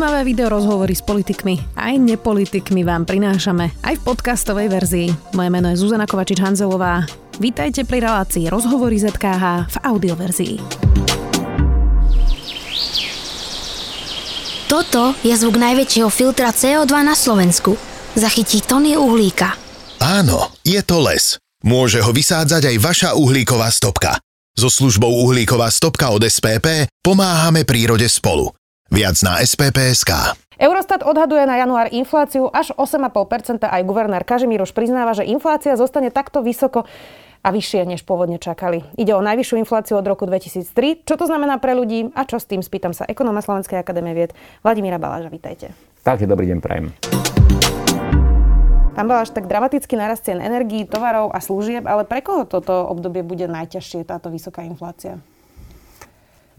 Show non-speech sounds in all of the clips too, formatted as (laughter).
Zaujímavé video rozhovory s politikmi aj nepolitikmi vám prinášame aj v podcastovej verzii. Moje meno je Zuzana Kovačič-Hanzelová. Vítajte pri relácii Rozhovory ZKH v audioverzii. Toto je zvuk najväčšieho filtra CO2 na Slovensku. Zachytí tony uhlíka. Áno, je to les. Môže ho vysádzať aj vaša uhlíková stopka. So službou Uhlíková stopka od SPP pomáhame prírode spolu. Viac na SPPSK. Eurostat odhaduje na január infláciu až 8,5%. Aj Kažimír už priznáva, že inflácia zostane takto vysoko a vyššie, než pôvodne čakali. Ide o najvyššiu infláciu od roku 2003. Čo to znamená pre ľudí a čo s tým? Spýtam sa ekonóma Slovenskej akadémie vied Vladimíra Baláža. Vítajte. Takže dobrý deň, prajem. Tam bol až tak dramatický narast cien energií, tovarov a služieb, ale pre koho toto obdobie bude najťažšie, táto vysoká inflácia?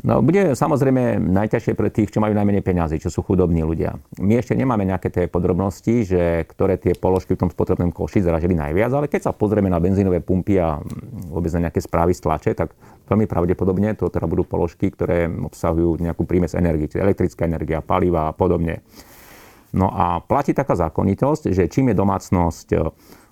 No, bude samozrejme najťažšie pre tých, čo majú najmenej peniazy, čo sú chudobní ľudia. My ešte nemáme nejaké tie podrobnosti, že ktoré tie položky v tom spotrebnom koši zražili najviac, ale keď sa pozrieme na benzínové pumpy a vôbec na nejaké správy z tlače, tak veľmi pravdepodobne to teda budú položky, ktoré obsahujú nejakú prímes energii, čiže elektrická energia, paliva a podobne. No a platí taká zákonitosť, že čím je domácnosť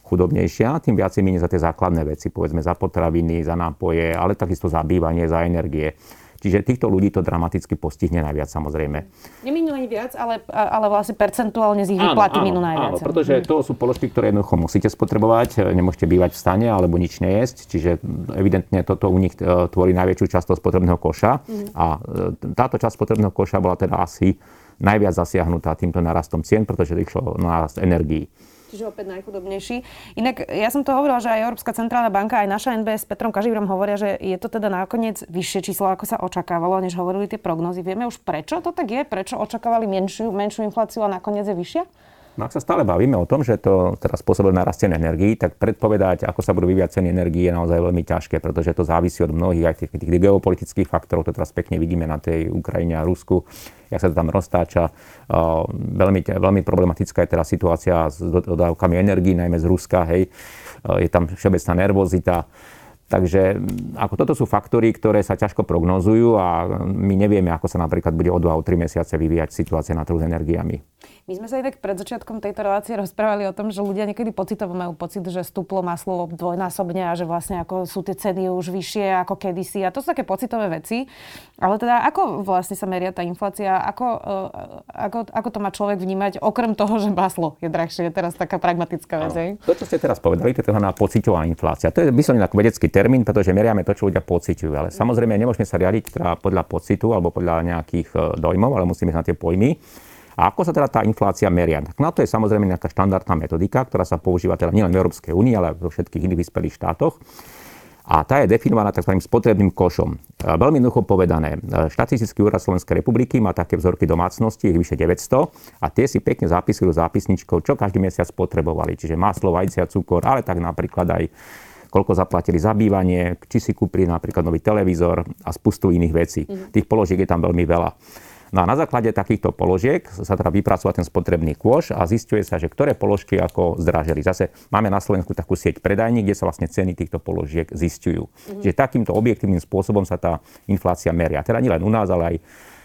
chudobnejšia, tým viac minie za tie základné veci, povedzme za potraviny, za nápoje, ale takisto za bývanie, za energie. Čiže týchto ľudí to dramaticky postihne najviac samozrejme. Neminú ani viac, ale, ale vlastne percentuálne z ich výplaty minú najviac. Áno, pretože to sú položky, ktoré jednoducho musíte spotrebovať, nemôžete bývať v stane alebo nič nejesť, čiže evidentne toto u nich e, tvorí najväčšiu časť toho spotrebného koša. Mm. A e, táto časť spotrebného koša bola teda asi najviac zasiahnutá týmto narastom cien, pretože išlo narast energií čiže opäť najchudobnejší. Inak ja som to hovorila, že aj Európska centrálna banka, aj naša NBS s Petrom Kažírom hovoria, že je to teda nakoniec vyššie číslo, ako sa očakávalo, než hovorili tie prognozy. Vieme už prečo to tak je? Prečo očakávali menšiu, menšiu infláciu a nakoniec je vyššia? No ak sa stále bavíme o tom, že to teraz spôsobil narast cien energií, tak predpovedať, ako sa budú vyvíjať ceny energií, je naozaj veľmi ťažké, pretože to závisí od mnohých aj tých, tých geopolitických faktorov. To teraz pekne vidíme na tej Ukrajine a Rusku, jak sa to tam roztáča. Uh, veľmi, veľmi problematická je teraz situácia s dodávkami energií, najmä z Ruska. Hej. Uh, je tam všeobecná nervozita. Takže ako toto sú faktory, ktoré sa ťažko prognozujú a my nevieme, ako sa napríklad bude o 2 o 3 mesiace vyvíjať situácia na trhu s energiami. My sme sa aj tak pred začiatkom tejto relácie rozprávali o tom, že ľudia niekedy pocitovo majú pocit, že stúplo maslo dvojnásobne a že vlastne ako sú tie ceny už vyššie ako kedysi. A to sú také pocitové veci. Ale teda ako vlastne sa meria tá inflácia? Ako, uh, ako, ako to má človek vnímať, okrem toho, že maslo je drahšie? Je teraz taká pragmatická vec. To, čo ste teraz povedali, to je tzv. pocitová inflácia. To je myslím ako vedecký termín, pretože meriame to, čo ľudia pociťujú. Ale samozrejme nemôžeme sa riadiť teda podľa pocitu alebo podľa nejakých e, dojmov, ale musíme na tie pojmy. A ako sa teda tá inflácia meria? Tak na to je samozrejme nejaká štandardná metodika, ktorá sa používa teda nielen v Európskej únii, ale aj vo všetkých iných vyspelých štátoch. A tá je definovaná tzv. spotrebným košom. Veľmi jednoducho povedané, štatistický úrad Slovenskej republiky má také vzorky domácnosti, ich vyše 900 a tie si pekne zapisujú zápisničkou, čo každý mesiac potrebovali. Čiže maslo, vajcia, cukor, ale tak napríklad aj koľko zaplatili za bývanie, či si kúpili napríklad nový televízor a spustu iných vecí. Mm. Tých položiek je tam veľmi veľa. No a na základe takýchto položiek sa teda vypracovať ten spotrebný kôš a zistuje sa, že ktoré položky ako zdražili. Zase máme na Slovensku takú sieť predajní, kde sa vlastne ceny týchto položiek zistujú. Mm-hmm. Čiže takýmto objektívnym spôsobom sa tá inflácia meria. Teda nielen u nás, ale aj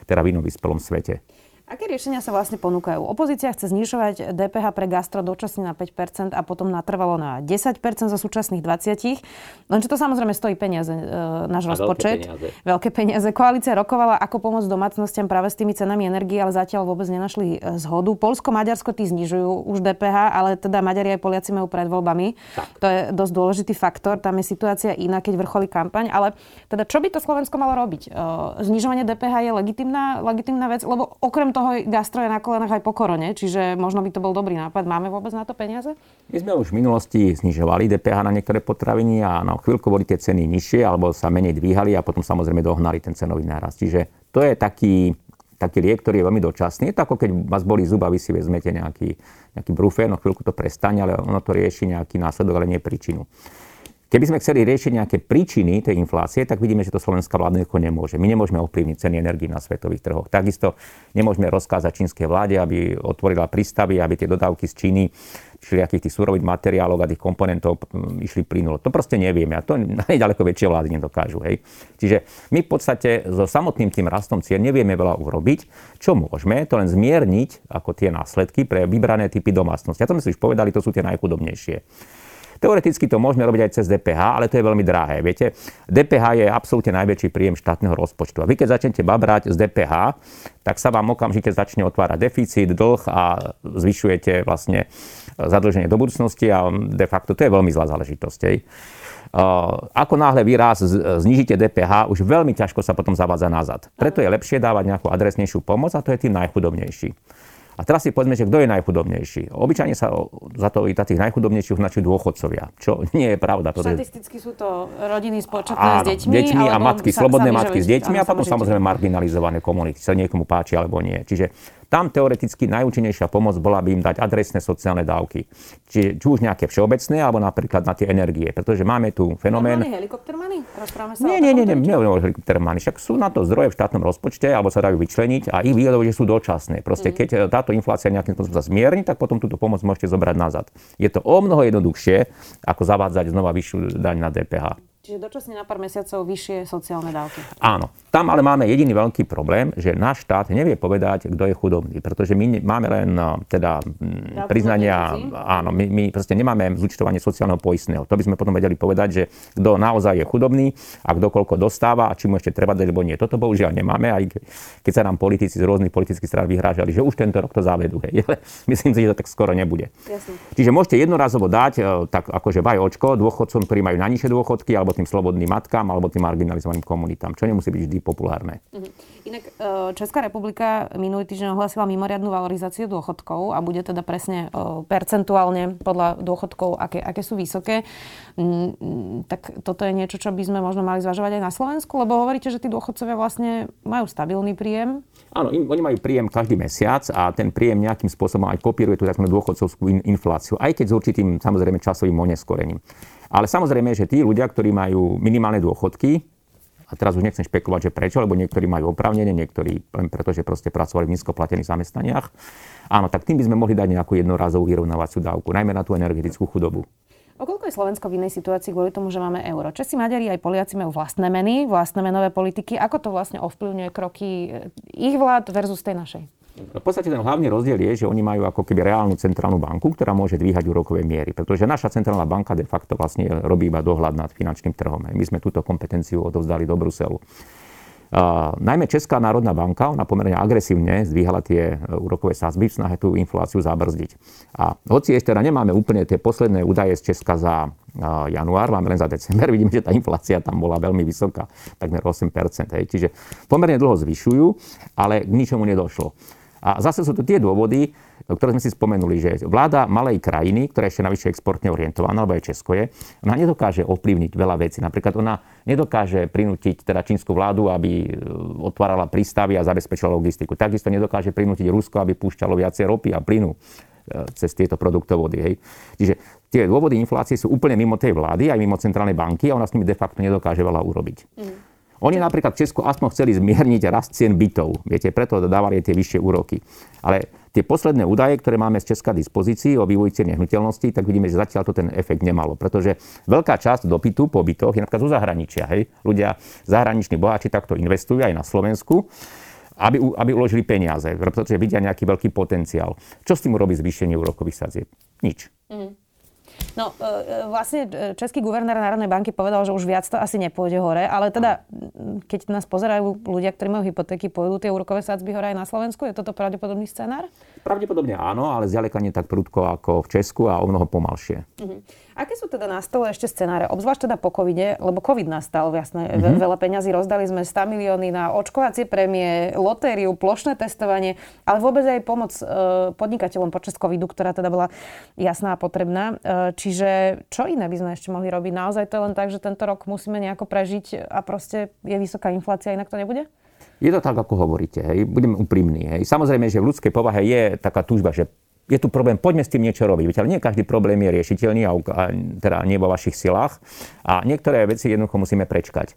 teda v inom vyspelom svete. Aké riešenia sa vlastne ponúkajú? Opozícia chce znižovať DPH pre gastro dočasne na 5% a potom natrvalo na 10% zo súčasných 20%. Lenže to samozrejme stojí peniaze, e, náš a rozpočet. Veľké peniaze. veľké peniaze. Koalícia rokovala, ako pomôcť domácnostiam práve s tými cenami energie, ale zatiaľ vôbec nenašli e, zhodu. Polsko, Maďarsko tí znižujú už DPH, ale teda Maďari aj Poliaci majú pred voľbami. Tak. To je dosť dôležitý faktor. Tam je situácia iná, keď vrcholí kampaň. Ale teda čo by to Slovensko malo robiť? E, znižovanie DPH je legitimná, legitimná vec, lebo okrem toho gastro je na kolenách aj po korone, čiže možno by to bol dobrý nápad. Máme vôbec na to peniaze? My sme už v minulosti znižovali DPH na niektoré potraviny a na chvíľku boli tie ceny nižšie alebo sa menej dvíhali a potom samozrejme dohnali ten cenový nárast. Čiže to je taký, taký liek, ktorý je veľmi dočasný. Je to ako keď vás boli zuba, vy si vezmete nejaký, nejaký brufen, no chvíľku to prestane, ale ono to rieši nejaký následok, ale nie príčinu. Keby sme chceli riešiť nejaké príčiny tej inflácie, tak vidíme, že to slovenská vláda nemôže. My nemôžeme ovplyvniť ceny energii na svetových trhoch. Takisto nemôžeme rozkázať čínskej vláde, aby otvorila prístavy, aby tie dodávky z Číny všelijakých tých súrových materiálov a tých komponentov mm, išli plynulo. To proste nevieme a to ďaleko väčšie vlády nedokážu. Hej. Čiže my v podstate so samotným tým rastom cien nevieme veľa urobiť. Čo môžeme, to len zmierniť ako tie následky pre vybrané typy domácnosti. A to sme si už povedali, to sú tie najchudobnejšie. Teoreticky to môžeme robiť aj cez DPH, ale to je veľmi drahé. Viete, DPH je absolútne najväčší príjem štátneho rozpočtu. A vy keď začnete babrať z DPH, tak sa vám okamžite začne otvárať deficit, dlh a zvyšujete vlastne zadlženie do budúcnosti a de facto to je veľmi zlá záležitosť. Ako náhle vy raz znižíte DPH, už veľmi ťažko sa potom zavádza nazad. Preto je lepšie dávať nejakú adresnejšiu pomoc a to je tým najchudobnejší. A teraz si povedzme, že kto je najchudobnejší. Obyčajne sa za to i tých najchudobnejších označujú dôchodcovia, čo nie je pravda. Štatisticky sú to rodiny spočatné s deťmi. deťmi a matky, slobodné matky s deťmi a potom samozrejme marginalizované komunity, sa niekomu páči alebo nie. Čiže tam teoreticky najúčinnejšia pomoc bola by im dať adresné sociálne dávky. Čiže či už nejaké všeobecné, alebo napríklad na tie energie. Pretože máme tu fenomén... helikoptermany? Rozprávame sa nie, nie, nie, nie, nie, nie, helikoptermany. Však sú na to zdroje v štátnom rozpočte, alebo sa dajú vyčleniť a ich výhodou, že sú dočasné. Proste mm. keď táto inflácia nejakým spôsobom sa zmierni, tak potom túto pomoc môžete zobrať nazad. Je to o mnoho jednoduchšie, ako zavádzať znova vyššiu daň na DPH. Čiže dočasne na pár mesiacov vyššie sociálne dávky. Áno. Tam ale máme jediný veľký problém, že náš štát nevie povedať, kto je chudobný. Pretože my máme len no, teda Dávku priznania, áno, my, my proste nemáme zúčtovanie sociálneho poistného. To by sme potom vedeli povedať, že kto naozaj je chudobný a kto koľko dostáva a či mu ešte treba dať, alebo nie. Toto bohužiaľ nemáme, aj keď sa nám politici z rôznych politických strán vyhrážali, že už tento rok to závedú. Hej. (laughs) Ale myslím si, že to tak skoro nebude. Jasne. Čiže môžete jednorazovo dať, e, tak akože očko dôchodcom, ktorí majú najnižšie dôchodky, alebo tým slobodným matkám alebo tým marginalizovaným komunitám, čo nemusí byť vždy populárne. Uh-huh. Inak e, Česká republika minulý týždeň ohlasila mimoriadnu valorizáciu dôchodkov a bude teda presne e, percentuálne podľa dôchodkov, aké, aké sú vysoké. Mm, tak toto je niečo, čo by sme možno mali zvažovať aj na Slovensku, lebo hovoríte, že tí dôchodcovia vlastne majú stabilný príjem. Áno, im, oni majú príjem každý mesiac a ten príjem nejakým spôsobom aj kopíruje tú tzv. dôchodcovskú infláciu, aj keď s určitým samozrejme časovým oneskorením. Ale samozrejme, že tí ľudia, ktorí majú minimálne dôchodky, a teraz už nechcem špekulovať, že prečo, lebo niektorí majú oprávnenie, niektorí len preto, že proste pracovali v nízkoplatených zamestnaniach. Áno, tak tým by sme mohli dať nejakú jednorazovú vyrovnávaciu dávku, najmä na tú energetickú chudobu. Okoľko je Slovensko v inej situácii kvôli tomu, že máme euro? Česi, Maďari aj Poliaci majú vlastné meny, vlastné menové politiky. Ako to vlastne ovplyvňuje kroky ich vlád versus tej našej? V podstate ten hlavný rozdiel je, že oni majú ako keby reálnu centrálnu banku, ktorá môže dvíhať úrokové miery, pretože naša centrálna banka de facto vlastne robí iba dohľad nad finančným trhom. My sme túto kompetenciu odovzdali do Bruselu. Uh, najmä Česká národná banka, ona pomerne agresívne zdvíhala tie e, úrokové sázby v snahe tú infláciu zabrzdiť. A hoci ešte teda nemáme úplne tie posledné údaje z Česka za uh, január, máme len za december, (laughs) vidíme, že tá inflácia tam bola veľmi vysoká, takmer 8%. Hej. Čiže pomerne dlho zvyšujú, ale k ničomu nedošlo. A zase sú to tie dôvody, ktoré sme si spomenuli, že vláda malej krajiny, ktorá ešte navyše exportne orientovaná, alebo aj Česko je, ona nedokáže ovplyvniť veľa vecí. Napríklad ona nedokáže prinútiť teda čínsku vládu, aby e, otvárala prístavy a zabezpečila logistiku. Takisto nedokáže prinútiť Rusko, aby púšťalo viacej ropy a plynu e, cez tieto produktovody. Hej. Čiže tie dôvody inflácie sú úplne mimo tej vlády, aj mimo centrálnej banky a ona s nimi de facto nedokáže veľa urobiť. Mm. Oni napríklad v Česku aspoň chceli zmierniť rast cien bytov. Viete, preto dávali tie vyššie úroky. Ale tie posledné údaje, ktoré máme z Česka dispozícii o vývoji cien nehnuteľností, tak vidíme, že zatiaľ to ten efekt nemalo. Pretože veľká časť dopytu po bytoch je napríklad zo zahraničia. Hej? Ľudia, zahraniční boháči takto investujú aj na Slovensku aby, aby uložili peniaze, pretože vidia nejaký veľký potenciál. Čo s tým urobí zvýšenie úrokových sadzieb? Nič. Mm. No, e, e, vlastne e, český guvernér Národnej banky povedal, že už viac to asi nepôjde hore, ale teda, keď nás pozerajú ľudia, ktorí majú hypotéky, pôjdu tie úrokové sadzby hore aj na Slovensku? Je toto pravdepodobný scenár? Pravdepodobne áno, ale zďaleka nie tak prudko ako v Česku a o mnoho pomalšie. Uh-huh. Aké sú teda na stole ešte scenáre, obzvlášť teda po covide, lebo covid nastal, jasné, mm-hmm. veľa peňazí, rozdali sme 100 milióny na očkovacie prémie, lotériu, plošné testovanie, ale vôbec aj pomoc e, podnikateľom počas covidu, ktorá teda bola jasná a potrebná. E, čiže čo iné by sme ešte mohli robiť? Naozaj to je len tak, že tento rok musíme nejako prežiť a proste je vysoká inflácia, inak to nebude? Je to tak, ako hovoríte. Hej. Budem úprimný. Hej. Samozrejme, že v ľudskej povahe je taká túžba, že je tu problém, poďme s tým niečo robiť. Ale nie každý problém je riešiteľný, a, a teda nie vo vašich silách. A niektoré veci jednoducho musíme prečkať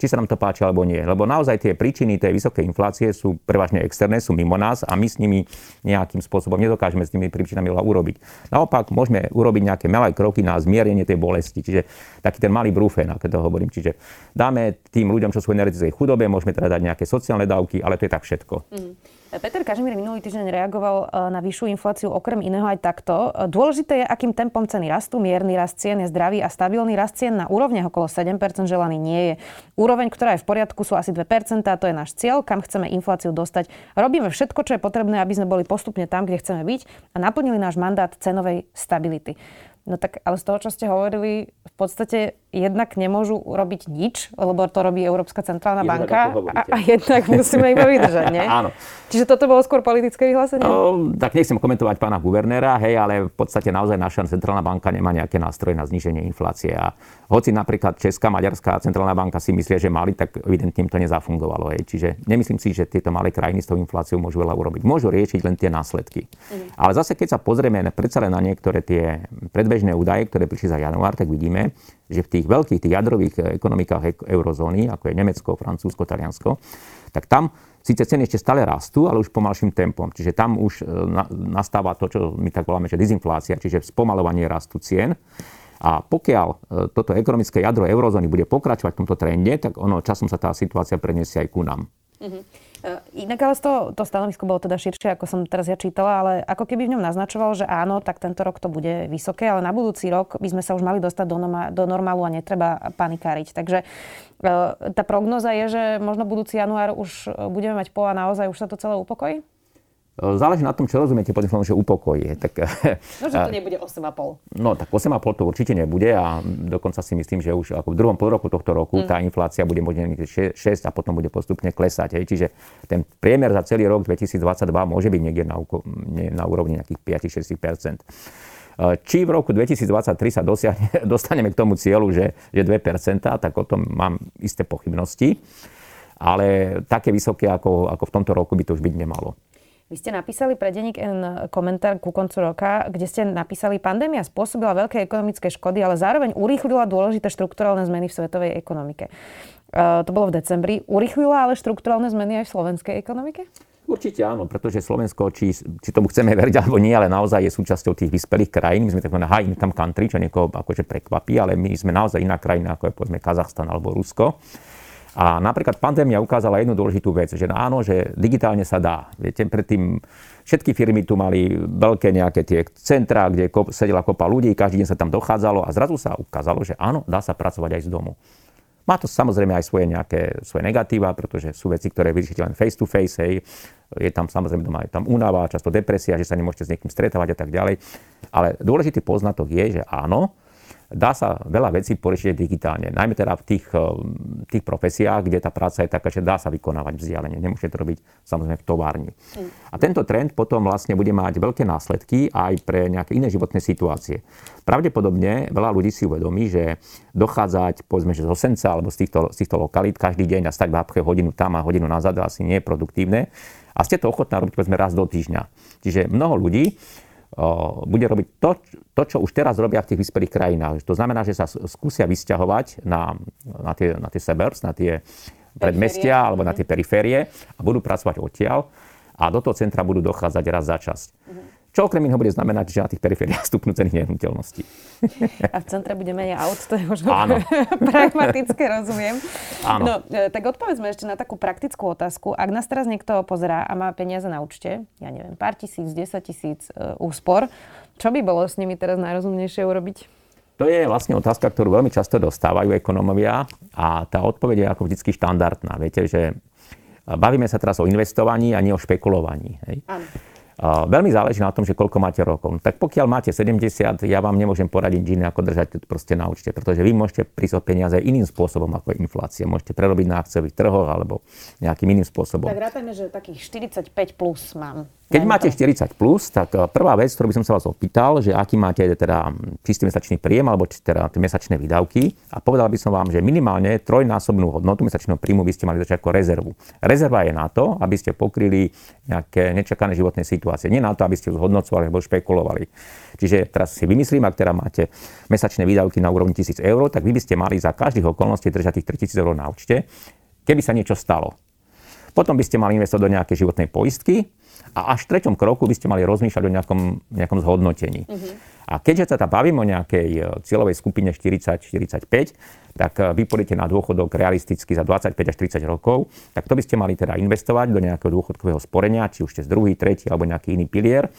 či sa nám to páči alebo nie. Lebo naozaj tie príčiny tej vysokej inflácie sú prevažne externé, sú mimo nás a my s nimi nejakým spôsobom nedokážeme s tými príčinami veľa urobiť. Naopak môžeme urobiť nejaké malé kroky na zmiernenie tej bolesti. Čiže taký ten malý brúfen, ako to hovorím. Čiže dáme tým ľuďom, čo sú v energetickej chudobe, môžeme teda dať nejaké sociálne dávky, ale to je tak všetko. Mm. Peter Kažimír minulý týždeň reagoval e, na vyššiu infláciu okrem iného aj takto. Dôležité je, akým tempom ceny rastú. Mierny rast cien je zdravý a stabilný rast cien na úrovne okolo 7% želaný nie je. Úroveň, ktorá je v poriadku, sú asi 2%, to je náš cieľ, kam chceme infláciu dostať. Robíme všetko, čo je potrebné, aby sme boli postupne tam, kde chceme byť a naplnili náš mandát cenovej stability. No tak, ale z toho, čo ste hovorili, v podstate jednak nemôžu robiť nič, lebo to robí Európska centrálna jednak banka a, a jednak musíme iba vydržať, nie? (laughs) Áno. Čiže toto bolo skôr politické vyhlásenie? No, tak nechcem komentovať pána guvernéra, hej, ale v podstate naozaj naša centrálna banka nemá nejaké nástroje na zníženie inflácie. A hoci napríklad Česká, Maďarská centrálna banka si myslia, že mali, tak evidentne im to nezafungovalo. Hej. Čiže nemyslím si, že tieto malé krajiny s tou infláciou môžu veľa urobiť. Môžu riešiť len tie následky. Mhm. Ale zase, keď sa pozrieme predsa len na niektoré tie predbežné údaje, ktoré prišli za január, tak vidíme, že v tých veľkých tých jadrových ekonomikách e- eurozóny, ako je Nemecko, Francúzsko, Taliansko, tak tam síce ceny ešte stále rastú, ale už pomalším tempom. Čiže tam už eh, nastáva to, čo my tak voláme, že dezinflácia, čiže spomalovanie rastu cien. A pokiaľ eh, toto ekonomické jadro eurozóny bude pokračovať v tomto trende, tak ono časom sa tá situácia preniesie aj ku nám. Mm-hmm. E, inak ale to, to stanovisko bolo teda širšie, ako som teraz ja čítala, ale ako keby v ňom naznačoval, že áno, tak tento rok to bude vysoké, ale na budúci rok by sme sa už mali dostať do, noma, do normálu a netreba panikáriť. Takže e, tá prognoza je, že možno budúci január už budeme mať po a naozaj už sa to celé upokojí? Záleží na tom, čo rozumiete pod slovom, že upokojí. Tak, (laughs) no, že to nebude 8,5. No, tak 8,5 to určite nebude a dokonca si myslím, že už ako v druhom polroku tohto roku mm. tá inflácia bude možno 6 a potom bude postupne klesať. Hej. Čiže ten priemer za celý rok 2022 môže byť niekde na, na úrovni nejakých 5-6 či v roku 2023 sa dosiahne, (laughs) dostaneme k tomu cieľu, že, že 2%, tak o tom mám isté pochybnosti. Ale také vysoké ako, ako v tomto roku by to už byť nemalo. Vy ste napísali pre denník N komentár ku koncu roka, kde ste napísali, pandémia spôsobila veľké ekonomické škody, ale zároveň urýchlila dôležité štrukturálne zmeny v svetovej ekonomike. Uh, to bolo v decembri. Urýchlila ale štrukturálne zmeny aj v slovenskej ekonomike? Určite áno, pretože Slovensko, či, či tomu chceme veriť alebo nie, ale naozaj je súčasťou tých vyspelých krajín. My sme takové high income country, čo niekoho akože prekvapí, ale my sme naozaj iná krajina, ako je povedzme Kazachstan alebo Rusko. A napríklad pandémia ukázala jednu dôležitú vec, že áno, že digitálne sa dá. Viete, predtým všetky firmy tu mali veľké nejaké tie centrá, kde sedela kopa ľudí, každý deň sa tam dochádzalo a zrazu sa ukázalo, že áno, dá sa pracovať aj z domu. Má to samozrejme aj svoje nejaké svoje negatíva, pretože sú veci, ktoré vyriešite len face to face, hej. Je tam samozrejme doma je tam únava, často depresia, že sa nemôžete s niekým stretávať a tak ďalej. Ale dôležitý poznatok je, že áno, dá sa veľa vecí poriešiť digitálne. Najmä teda v tých, eh, tých profesiách, kde tá práca je taká, že dá sa vykonávať vzdialenie. Nemôžete to robiť samozrejme v továrni. A tento trend potom vlastne bude mať veľké následky aj pre nejaké iné životné situácie. Pravdepodobne veľa ľudí si uvedomí, že dochádzať povedzme, že z Osenca alebo z týchto, z týchto lokalít každý deň a stať v hodinu tam a hodinu nazad asi nie je produktívne. A ste to ochotná robiť povedzme raz do týždňa. Čiže mnoho ľudí bude robiť to, to, čo už teraz robia v tých vyspelých krajinách. To znamená, že sa skúsia vysťahovať na, na, tie, na tie suburbs, na tie predmestia alebo na tie periférie a budú pracovať odtiaľ a do toho centra budú dochádzať raz za čas. Mm-hmm. Čo okrem iného bude znamenať, že na tých perifériách stupnú ceny nehnuteľností. A v centre bude menej aut, to je možno Áno. (laughs) pragmatické, rozumiem. Áno. No, e, tak odpovedzme ešte na takú praktickú otázku. Ak nás teraz niekto pozerá a má peniaze na účte, ja neviem, pár tisíc, 10 tisíc uh, úspor, čo by bolo s nimi teraz najrozumnejšie urobiť? To je vlastne otázka, ktorú veľmi často dostávajú ekonomovia a tá odpoveď je ako vždy štandardná. Viete, že bavíme sa teraz o investovaní a nie o špekulovaní. Hej? Áno. Veľmi záleží na tom, že koľko máte rokov. Tak pokiaľ máte 70, ja vám nemôžem poradiť iné, ako držať proste na účte, pretože vy môžete prísť peniaze iným spôsobom ako je inflácia. Môžete prerobiť na akciových trhoch alebo nejakým iným spôsobom. Tak rátajme, že takých 45 plus mám. Keď máte 40 plus, tak eh, prvá vec, ktorú by som sa vás opýtal, že aký máte teda čistý mesačný príjem alebo teda mesačné výdavky a povedal by som vám, že minimálne trojnásobnú hodnotu mesačného príjmu by ste mali začať ako rezervu. Rezerva je na to, aby ste pokryli nejaké nečakané životné situácie. Nie na to, aby ste zhodnocovali alebo špekulovali. Čiže teraz si vymyslím, ak teda máte mesačné výdavky na úrovni 1000 eur, tak vy by ste mali za každých okolností držať tých 3000 eur na účte, keby sa niečo stalo. Potom by ste mali investovať do nejakej životnej poistky a až v treťom kroku by ste mali rozmýšľať o nejakom, nejakom zhodnotení. Uh-huh. A keďže sa tam bavím o nejakej e, cieľovej skupine 40-45, tak e, vy pôjdete na dôchodok realisticky za 25 až 30 rokov, tak to by ste mali teda investovať do nejakého dôchodkového sporenia, či už ste z druhý, tretí alebo nejaký iný pilier.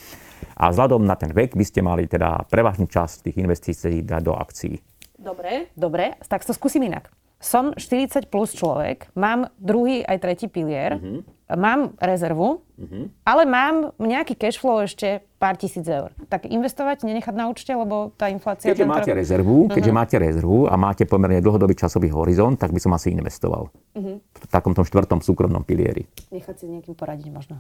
A vzhľadom na ten vek by ste mali teda prevažnú časť tých investícií dať do akcií. Dobre, dobre, tak to skúsim inak som 40 plus človek, mám druhý aj tretí pilier, uh-huh. mám rezervu, uh-huh. ale mám nejaký cash flow ešte pár tisíc eur. Tak investovať, nenechať na účte, lebo tá inflácia... Keďže máte rok... rezervu, keďže uh-huh. máte rezervu a máte pomerne dlhodobý časový horizont, tak by som asi investoval. Uh-huh. V takom tom štvrtom súkromnom pilieri. Nechať si niekým poradiť možno.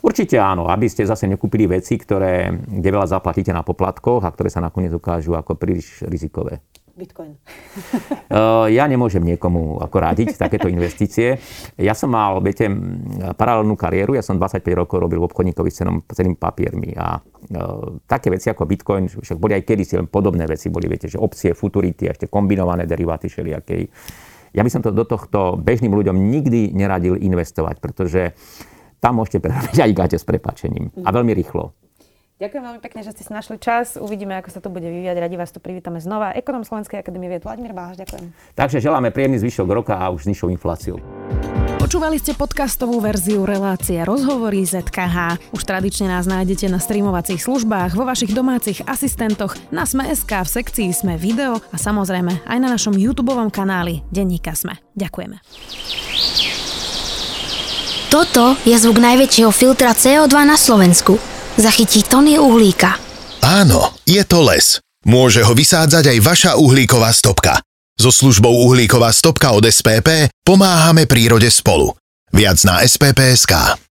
Určite áno, aby ste zase nekúpili veci, ktoré, kde veľa zaplatíte na poplatkoch a ktoré sa nakoniec ukážu ako príliš rizikové. Bitcoin. (laughs) Ja nemôžem niekomu ako radiť takéto investície. Ja som mal, viete, paralelnú kariéru. Ja som 25 rokov robil v obchodníkovi s cenými papiermi a také veci ako Bitcoin, však boli aj kedysi len podobné veci, boli, viete, že opcie, futurity, ešte kombinované deriváty všelijakej. Ja by som to do tohto bežným ľuďom nikdy neradil investovať, pretože tam môžete prerobiť aj gate s prepačením. A veľmi rýchlo. Ďakujem veľmi pekne, že ste si našli čas. Uvidíme, ako sa to bude vyvíjať. Radi vás tu privítame znova. Ekonom Slovenskej akadémie vied Vladimír Báš, ďakujem. Takže želáme príjemný zvyšok roka a už s nižšou infláciou. Počúvali ste podcastovú verziu relácie Rozhovory ZKH. Už tradične nás nájdete na streamovacích službách, vo vašich domácich asistentoch, na Sme.sk, v sekcii Sme video a samozrejme aj na našom YouTube kanáli Denníka Sme. Ďakujeme. Toto je zvuk najväčšieho filtra CO2 na Slovensku zachytí tony uhlíka. Áno, je to les. Môže ho vysádzať aj vaša uhlíková stopka. So službou uhlíková stopka od SPP pomáhame prírode spolu. Viac na spp.sk.